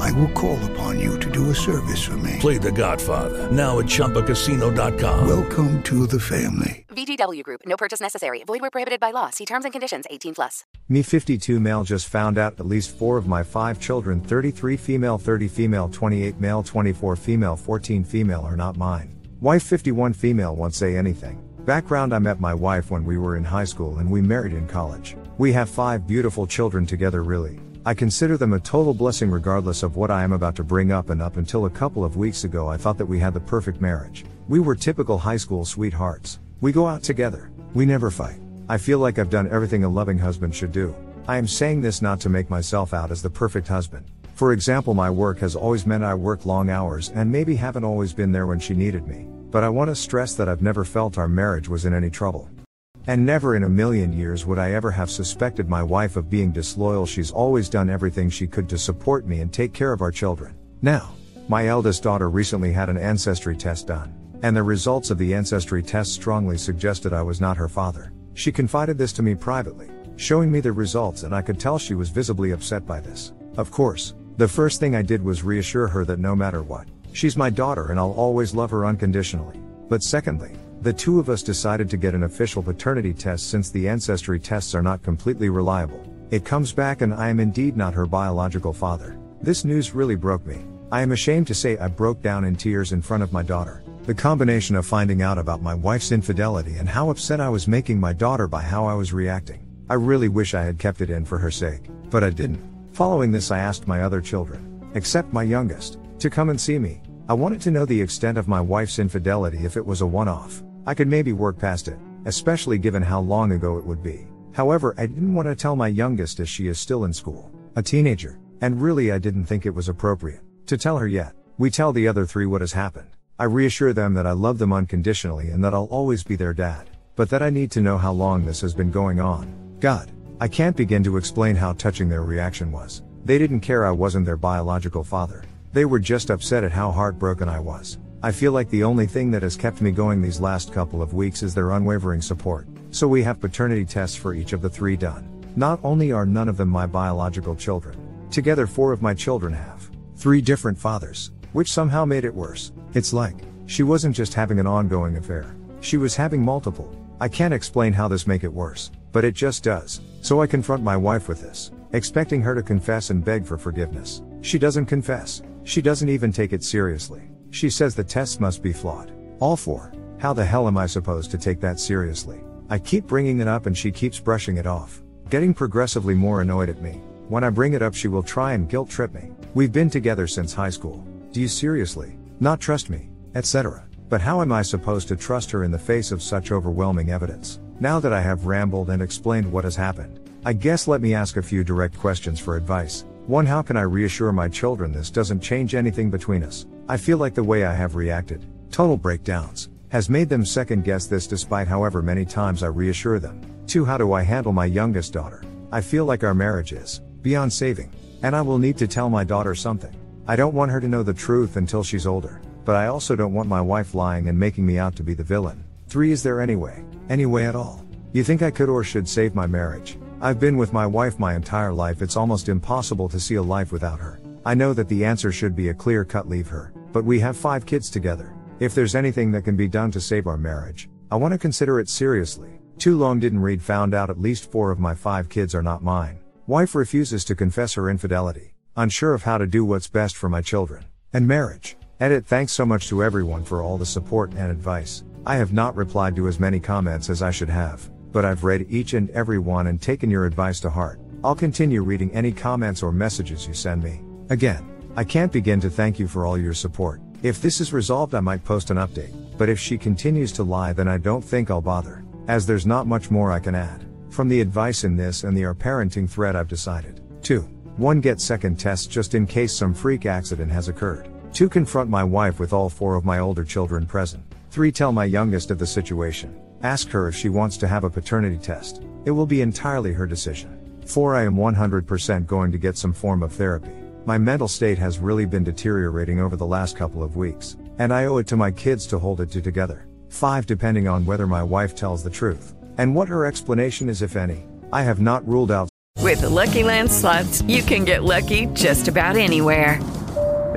I will call upon you to do a service for me. Play The Godfather now at ChumbaCasino.com. Welcome to the family. VGW Group. No purchase necessary. Void where prohibited by law. See terms and conditions. 18 plus. Me 52 male just found out at least four of my five children 33 female 30 female 28 male 24 female 14 female are not mine. Wife 51 female won't say anything. Background I met my wife when we were in high school and we married in college. We have five beautiful children together really. I consider them a total blessing regardless of what I am about to bring up and up until a couple of weeks ago I thought that we had the perfect marriage. We were typical high school sweethearts. We go out together. We never fight. I feel like I've done everything a loving husband should do. I am saying this not to make myself out as the perfect husband. For example, my work has always meant I work long hours and maybe haven't always been there when she needed me. But I want to stress that I've never felt our marriage was in any trouble. And never in a million years would I ever have suspected my wife of being disloyal. She's always done everything she could to support me and take care of our children. Now, my eldest daughter recently had an ancestry test done, and the results of the ancestry test strongly suggested I was not her father. She confided this to me privately, showing me the results, and I could tell she was visibly upset by this. Of course, the first thing I did was reassure her that no matter what, she's my daughter and I'll always love her unconditionally. But secondly, the two of us decided to get an official paternity test since the ancestry tests are not completely reliable. It comes back and I am indeed not her biological father. This news really broke me. I am ashamed to say I broke down in tears in front of my daughter. The combination of finding out about my wife's infidelity and how upset I was making my daughter by how I was reacting. I really wish I had kept it in for her sake, but I didn't. Following this, I asked my other children, except my youngest, to come and see me. I wanted to know the extent of my wife's infidelity if it was a one off. I could maybe work past it, especially given how long ago it would be. However, I didn't want to tell my youngest as she is still in school, a teenager, and really I didn't think it was appropriate to tell her yet. We tell the other three what has happened. I reassure them that I love them unconditionally and that I'll always be their dad, but that I need to know how long this has been going on. God, I can't begin to explain how touching their reaction was. They didn't care I wasn't their biological father. They were just upset at how heartbroken I was. I feel like the only thing that has kept me going these last couple of weeks is their unwavering support. So we have paternity tests for each of the three done. Not only are none of them my biological children, together four of my children have three different fathers, which somehow made it worse. It's like, she wasn't just having an ongoing affair. She was having multiple. I can't explain how this make it worse, but it just does. So I confront my wife with this, expecting her to confess and beg for forgiveness. She doesn't confess. She doesn't even take it seriously. She says the tests must be flawed. All four. How the hell am I supposed to take that seriously? I keep bringing it up and she keeps brushing it off, getting progressively more annoyed at me. When I bring it up, she will try and guilt trip me. We've been together since high school. Do you seriously not trust me? Etc. But how am I supposed to trust her in the face of such overwhelming evidence? Now that I have rambled and explained what has happened, I guess let me ask a few direct questions for advice. 1. How can I reassure my children this doesn't change anything between us? I feel like the way I have reacted, total breakdowns, has made them second guess this despite however many times I reassure them. 2. How do I handle my youngest daughter? I feel like our marriage is beyond saving, and I will need to tell my daughter something. I don't want her to know the truth until she's older, but I also don't want my wife lying and making me out to be the villain. 3. Is there any way, any way at all? You think I could or should save my marriage? I've been with my wife my entire life, it's almost impossible to see a life without her. I know that the answer should be a clear cut leave her, but we have five kids together. If there's anything that can be done to save our marriage, I want to consider it seriously. Too long didn't read found out at least four of my five kids are not mine. Wife refuses to confess her infidelity, unsure of how to do what's best for my children and marriage. Edit thanks so much to everyone for all the support and advice. I have not replied to as many comments as I should have, but I've read each and every one and taken your advice to heart. I'll continue reading any comments or messages you send me. Again, I can't begin to thank you for all your support. If this is resolved, I might post an update, but if she continues to lie, then I don't think I'll bother, as there's not much more I can add. From the advice in this and the our parenting thread, I've decided 2. 1. Get second tests just in case some freak accident has occurred. 2. Confront my wife with all four of my older children present. 3. Tell my youngest of the situation. Ask her if she wants to have a paternity test. It will be entirely her decision. 4. I am 100% going to get some form of therapy. My mental state has really been deteriorating over the last couple of weeks, and I owe it to my kids to hold it together. 5. Depending on whether my wife tells the truth, and what her explanation is, if any, I have not ruled out. With the Lucky Land slots, you can get lucky just about anywhere.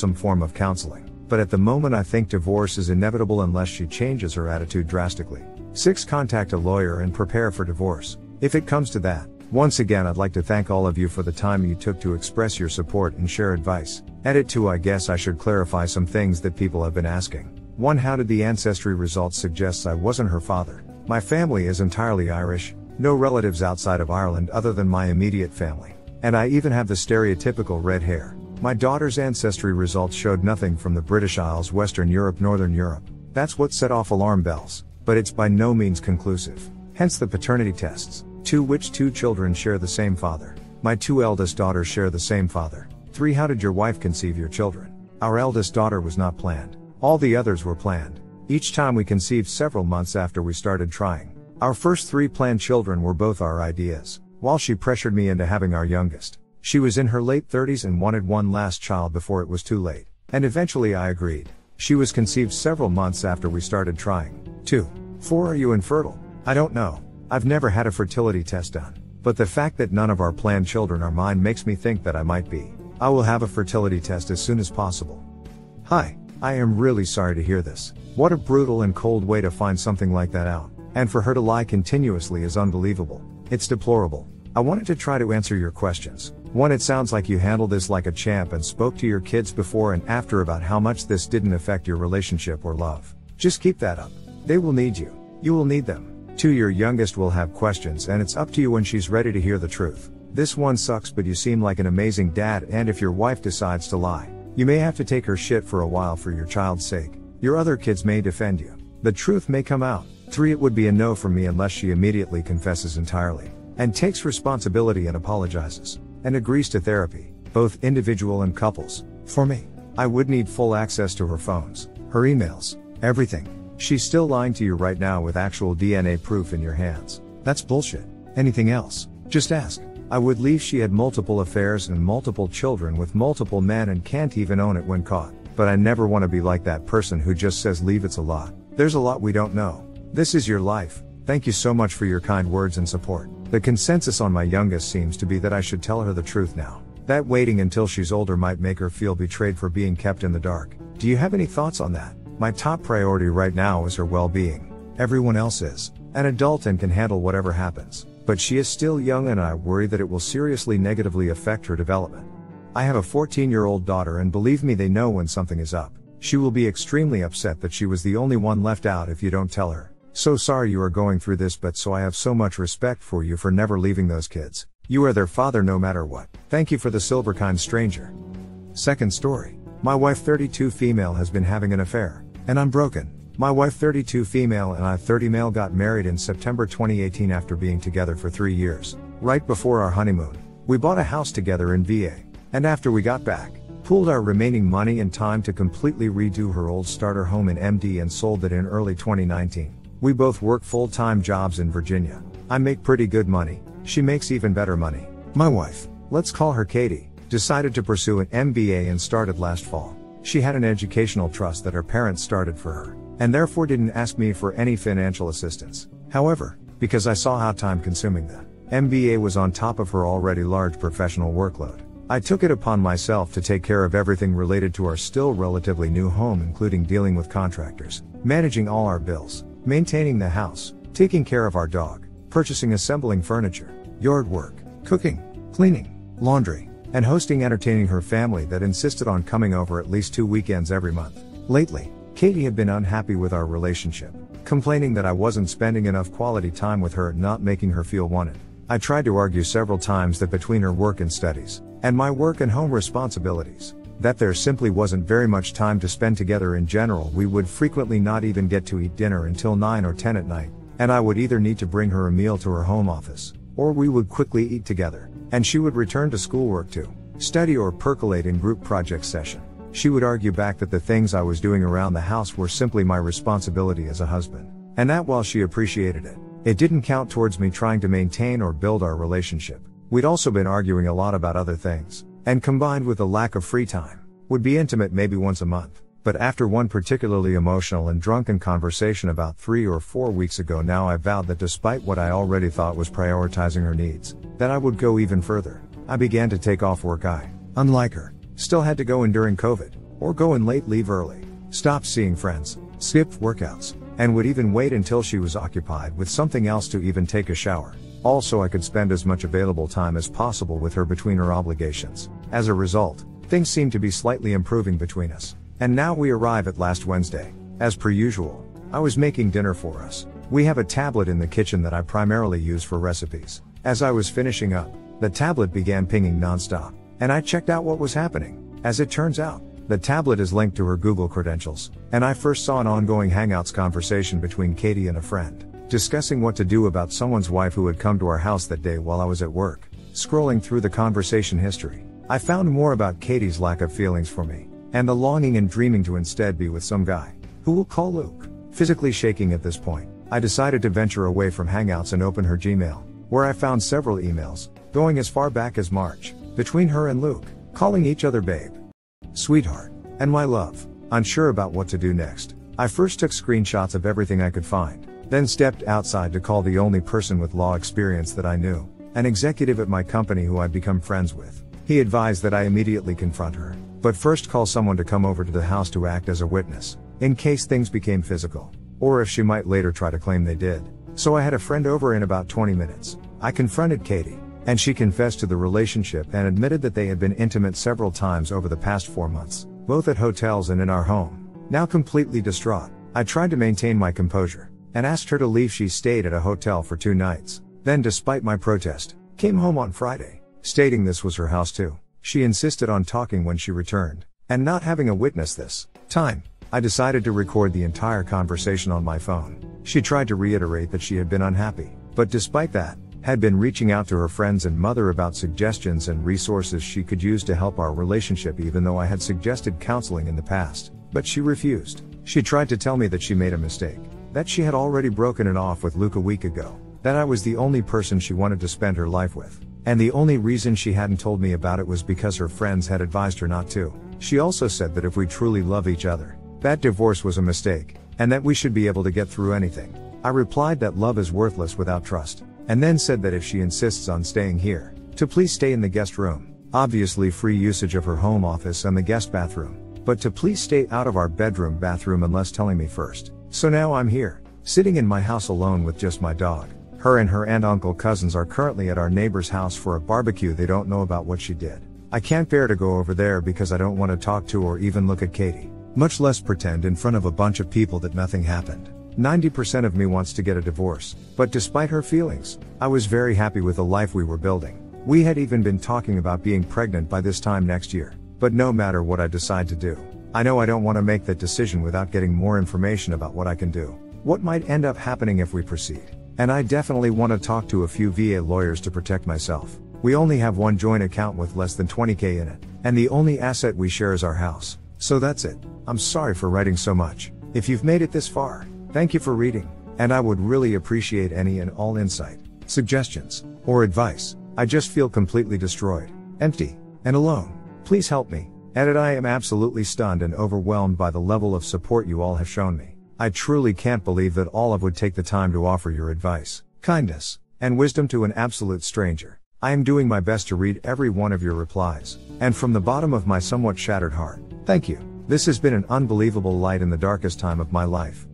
Some form of counseling. But at the moment, I think divorce is inevitable unless she changes her attitude drastically. 6. Contact a lawyer and prepare for divorce. If it comes to that, once again, I'd like to thank all of you for the time you took to express your support and share advice. Edit 2. I guess I should clarify some things that people have been asking. 1. How did the ancestry results suggest I wasn't her father? My family is entirely Irish, no relatives outside of Ireland other than my immediate family. And I even have the stereotypical red hair. My daughter's ancestry results showed nothing from the British Isles, Western Europe, Northern Europe. That's what set off alarm bells, but it's by no means conclusive. Hence the paternity tests. to Which two children share the same father? My two eldest daughters share the same father. 3. How did your wife conceive your children? Our eldest daughter was not planned. All the others were planned. Each time we conceived several months after we started trying. Our first three planned children were both our ideas, while she pressured me into having our youngest. She was in her late 30s and wanted one last child before it was too late. And eventually I agreed. She was conceived several months after we started trying. 2. 4. Are you infertile? I don't know. I've never had a fertility test done. But the fact that none of our planned children are mine makes me think that I might be. I will have a fertility test as soon as possible. Hi, I am really sorry to hear this. What a brutal and cold way to find something like that out. And for her to lie continuously is unbelievable. It's deplorable. I wanted to try to answer your questions. One, it sounds like you handled this like a champ and spoke to your kids before and after about how much this didn't affect your relationship or love. Just keep that up. They will need you. You will need them. Two, your youngest will have questions and it's up to you when she's ready to hear the truth. This one sucks, but you seem like an amazing dad, and if your wife decides to lie, you may have to take her shit for a while for your child's sake. Your other kids may defend you. The truth may come out. 3. It would be a no from me unless she immediately confesses entirely, and takes responsibility and apologizes, and agrees to therapy, both individual and couples. For me, I would need full access to her phones, her emails, everything. She's still lying to you right now with actual DNA proof in your hands. That's bullshit. Anything else? Just ask. I would leave she had multiple affairs and multiple children with multiple men and can't even own it when caught. But I never want to be like that person who just says leave it's a lot. There's a lot we don't know. This is your life. Thank you so much for your kind words and support. The consensus on my youngest seems to be that I should tell her the truth now. That waiting until she's older might make her feel betrayed for being kept in the dark. Do you have any thoughts on that? My top priority right now is her well being. Everyone else is an adult and can handle whatever happens, but she is still young and I worry that it will seriously negatively affect her development. I have a 14 year old daughter and believe me, they know when something is up. She will be extremely upset that she was the only one left out if you don't tell her. So sorry you are going through this, but so I have so much respect for you for never leaving those kids. You are their father no matter what. Thank you for the silver kind stranger. Second story. My wife 32 female has been having an affair. And I'm broken. My wife 32 female and I 30 male got married in September 2018 after being together for 3 years. Right before our honeymoon. We bought a house together in VA. And after we got back, pooled our remaining money and time to completely redo her old starter home in MD and sold it in early 2019. We both work full-time jobs in Virginia. I make pretty good money. She makes even better money. My wife, let's call her Katie, decided to pursue an MBA and started last fall. She had an educational trust that her parents started for her, and therefore didn't ask me for any financial assistance. However, because I saw how time consuming the MBA was on top of her already large professional workload, I took it upon myself to take care of everything related to our still relatively new home, including dealing with contractors, managing all our bills, maintaining the house, taking care of our dog, purchasing assembling furniture, yard work, cooking, cleaning, laundry, and hosting entertaining her family that insisted on coming over at least two weekends every month. Lately, Katie had been unhappy with our relationship, complaining that I wasn't spending enough quality time with her and not making her feel wanted. I tried to argue several times that between her work and studies, and my work and home responsibilities, that there simply wasn't very much time to spend together in general. We would frequently not even get to eat dinner until 9 or 10 at night, and I would either need to bring her a meal to her home office, or we would quickly eat together and she would return to schoolwork to study or percolate in group project session. She would argue back that the things I was doing around the house were simply my responsibility as a husband, and that while she appreciated it, it didn't count towards me trying to maintain or build our relationship. We'd also been arguing a lot about other things, and combined with a lack of free time, would be intimate maybe once a month. But after one particularly emotional and drunken conversation about three or four weeks ago now I vowed that despite what I already thought was prioritizing her needs, that I would go even further. I began to take off work I, unlike her, still had to go in during COVID, or go in late leave early, stopped seeing friends, skipped workouts, and would even wait until she was occupied with something else to even take a shower. Also I could spend as much available time as possible with her between her obligations. As a result, things seemed to be slightly improving between us. And now we arrive at last Wednesday. As per usual, I was making dinner for us. We have a tablet in the kitchen that I primarily use for recipes. As I was finishing up, the tablet began pinging nonstop, and I checked out what was happening. As it turns out, the tablet is linked to her Google credentials, and I first saw an ongoing Hangouts conversation between Katie and a friend, discussing what to do about someone's wife who had come to our house that day while I was at work. Scrolling through the conversation history, I found more about Katie's lack of feelings for me, and the longing and dreaming to instead be with some guy, who will call Luke. Physically shaking at this point, I decided to venture away from Hangouts and open her Gmail, where I found several emails, going as far back as March, between her and Luke, calling each other babe, sweetheart, and my love. Unsure about what to do next, I first took screenshots of everything I could find, then stepped outside to call the only person with law experience that I knew, an executive at my company who I'd become friends with. He advised that I immediately confront her, but first call someone to come over to the house to act as a witness, in case things became physical, or if she might later try to claim they did. So I had a friend over in about 20 minutes. I confronted Katie, and she confessed to the relationship and admitted that they had been intimate several times over the past four months, both at hotels and in our home. Now completely distraught, I tried to maintain my composure, and asked her to leave. She stayed at a hotel for two nights, then despite my protest, came home on Friday, stating this was her house too. She insisted on talking when she returned, and not having a witness this time. I decided to record the entire conversation on my phone. She tried to reiterate that she had been unhappy, but despite that, had been reaching out to her friends and mother about suggestions and resources she could use to help our relationship even though I had suggested counseling in the past, but she refused. She tried to tell me that she made a mistake, that she had already broken it off with Luke a week ago, that I was the only person she wanted to spend her life with. And the only reason she hadn't told me about it was because her friends had advised her not to. She also said that if we truly love each other, that divorce was a mistake, and that we should be able to get through anything. I replied that love is worthless without trust, and then said that if she insists on staying here, to please stay in the guest room. Obviously free usage of her home office and the guest bathroom, but to please stay out of our bedroom bathroom unless telling me first. So now I'm here, Sitting in my house alone with just my dog. Her and her aunt uncle cousins are currently at our neighbor's house for a barbecue they don't know about what she did. I can't bear to go over there because I don't want to talk to or even look at Katie. Much less pretend in front of a bunch of people that nothing happened. 90% of me wants to get a divorce, but despite her feelings, I was very happy with the life we were building. We had even been talking about being pregnant by this time next year. But no matter what I decide to do, I know I don't want to make that decision without getting more information about what I can do. What might end up happening if we proceed. And I definitely want to talk to a few VA lawyers to protect myself. We only have one joint account with less than 20k in it, and the only asset we share is our house. So that's it. I'm sorry for writing so much. If you've made it this far, thank you for reading, and I would really appreciate any and all insight, suggestions, or advice. I just feel completely destroyed, empty, and alone. Please help me. Edit I am absolutely stunned and overwhelmed by the level of support you all have shown me. I truly can't believe that all of would take the time to offer your advice, kindness, and wisdom to an absolute stranger. I am doing my best to read every one of your replies, and from the bottom of my somewhat shattered heart, thank you. This has been an unbelievable light in the darkest time of my life.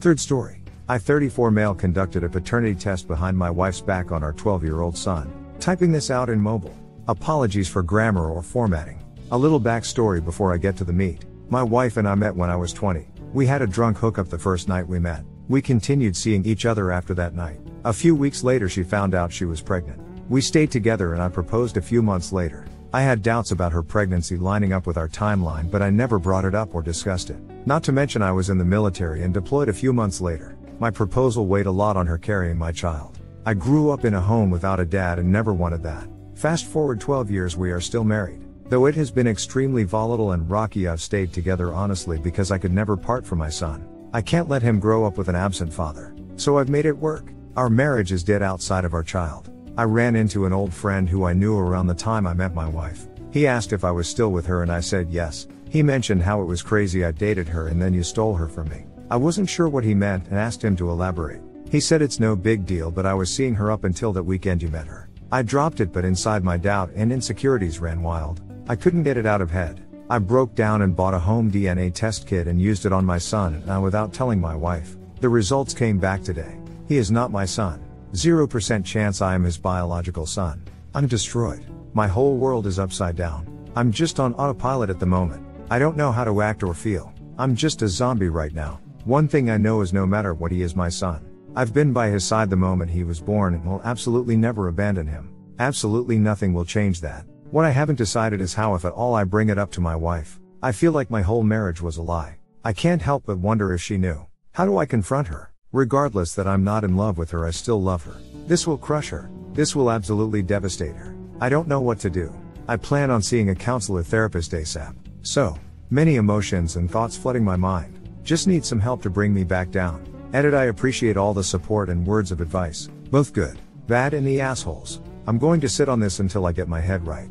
Third story. I 34 male conducted a paternity test behind my wife's back on our 12 year old son. Typing this out in mobile. Apologies for grammar or formatting. A little backstory before I get to the meat. My wife and I met when I was 20. We had a drunk hookup the first night we met. We continued seeing each other after that night. A few weeks later, she found out she was pregnant. We stayed together and I proposed a few months later. I had doubts about her pregnancy lining up with our timeline, but I never brought it up or discussed it. Not to mention, I was in the military and deployed a few months later. My proposal weighed a lot on her carrying my child. I grew up in a home without a dad and never wanted that. Fast forward 12 years, we are still married. Though it has been extremely volatile and rocky, I've stayed together honestly because I could never part from my son. I can't let him grow up with an absent father. So I've made it work. Our marriage is dead outside of our child. I ran into an old friend who I knew around the time I met my wife. He asked if I was still with her and I said yes. He mentioned how it was crazy I dated her and then you stole her from me. I wasn't sure what he meant and asked him to elaborate. He said it's no big deal but I was seeing her up until that weekend you met her. I dropped it but inside my doubt and insecurities ran wild. I couldn't get it out of head. I broke down and bought a home DNA test kit and used it on my son now without telling my wife. The results came back today. He is not my son. 0% chance I am his biological son. I'm destroyed. My whole world is upside down. I'm just on autopilot at the moment. I don't know how to act or feel. I'm just a zombie right now. One thing I know is no matter what he is my son. I've been by his side the moment he was born and will absolutely never abandon him. Absolutely nothing will change that. What I haven't decided is how, if at all, I bring it up to my wife. I feel like my whole marriage was a lie. I can't help but wonder if she knew. How do I confront her? Regardless that I'm not in love with her, I still love her. This will crush her. This will absolutely devastate her. I don't know what to do. I plan on seeing a counselor therapist ASAP. So, many emotions and thoughts flooding my mind. Just need some help to bring me back down. Edit I appreciate all the support and words of advice. Both good, bad, and the assholes. I'm going to sit on this until I get my head right.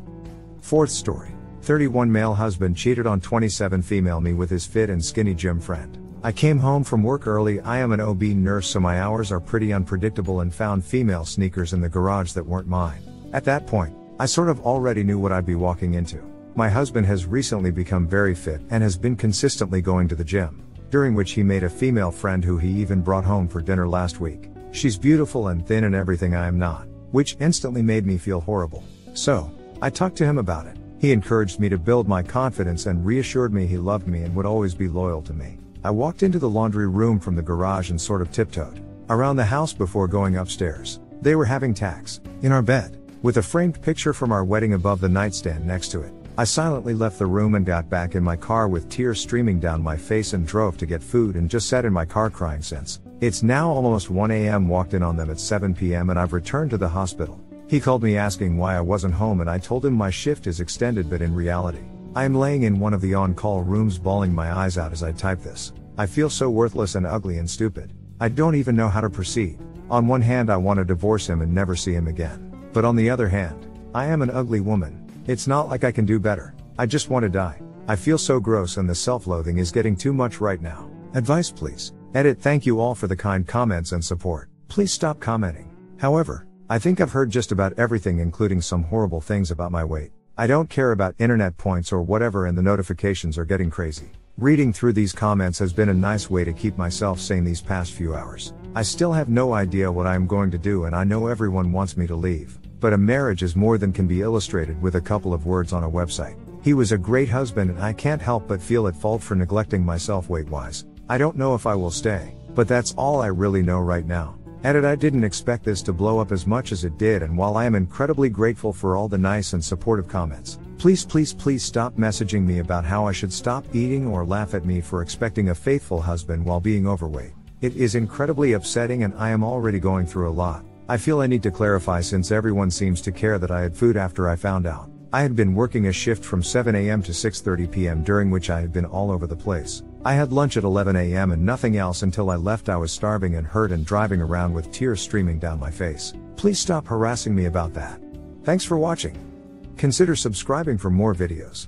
Fourth story 31 male husband cheated on 27 female me with his fit and skinny gym friend. I came home from work early. I am an OB nurse, so my hours are pretty unpredictable and found female sneakers in the garage that weren't mine. At that point, I sort of already knew what I'd be walking into. My husband has recently become very fit and has been consistently going to the gym, during which he made a female friend who he even brought home for dinner last week. She's beautiful and thin and everything I am not, which instantly made me feel horrible. So, I talked to him about it. He encouraged me to build my confidence and reassured me he loved me and would always be loyal to me. I walked into the laundry room from the garage and sort of tiptoed around the house before going upstairs. They were having tax in our bed, with a framed picture from our wedding above the nightstand next to it. I silently left the room and got back in my car with tears streaming down my face and drove to get food and just sat in my car crying since. It's now almost 1 a.m. walked in on them at 7 p.m. and I've returned to the hospital. He called me asking why I wasn't home and I told him my shift is extended but in reality, I am laying in one of the on-call rooms bawling my eyes out as I type this. I feel so worthless and ugly and stupid. I don't even know how to proceed. On one hand I want to divorce him and never see him again. But on the other hand, I am an ugly woman. It's not like I can do better. I just want to die. I feel so gross and the self-loathing is getting too much right now. Advice please. Edit thank you all for the kind comments and support. Please stop commenting. However, I think I've heard just about everything, including some horrible things about my weight. I don't care about internet points or whatever, and the notifications are getting crazy. Reading through these comments has been a nice way to keep myself sane these past few hours. I still have no idea what I am going to do and I know everyone wants me to leave. But a marriage is more than can be illustrated with a couple of words on a website. He was a great husband and I can't help but feel at fault for neglecting myself weight wise. I don't know if I will stay, but that's all I really know right now. Edit I didn't expect this to blow up as much as it did and while I am incredibly grateful for all the nice and supportive comments, please please please stop messaging me about how I should stop eating or laugh at me for expecting a faithful husband while being overweight. It is incredibly upsetting and I am already going through a lot. I feel I need to clarify since everyone seems to care that I had food after I found out. I had been working a shift from 7 am to 6:30 pm during which I had been all over the place. I had lunch at 11 am and nothing else until I left I was starving and hurt and driving around with tears streaming down my face. Please stop harassing me about that. Thanks for watching. Consider subscribing for more videos.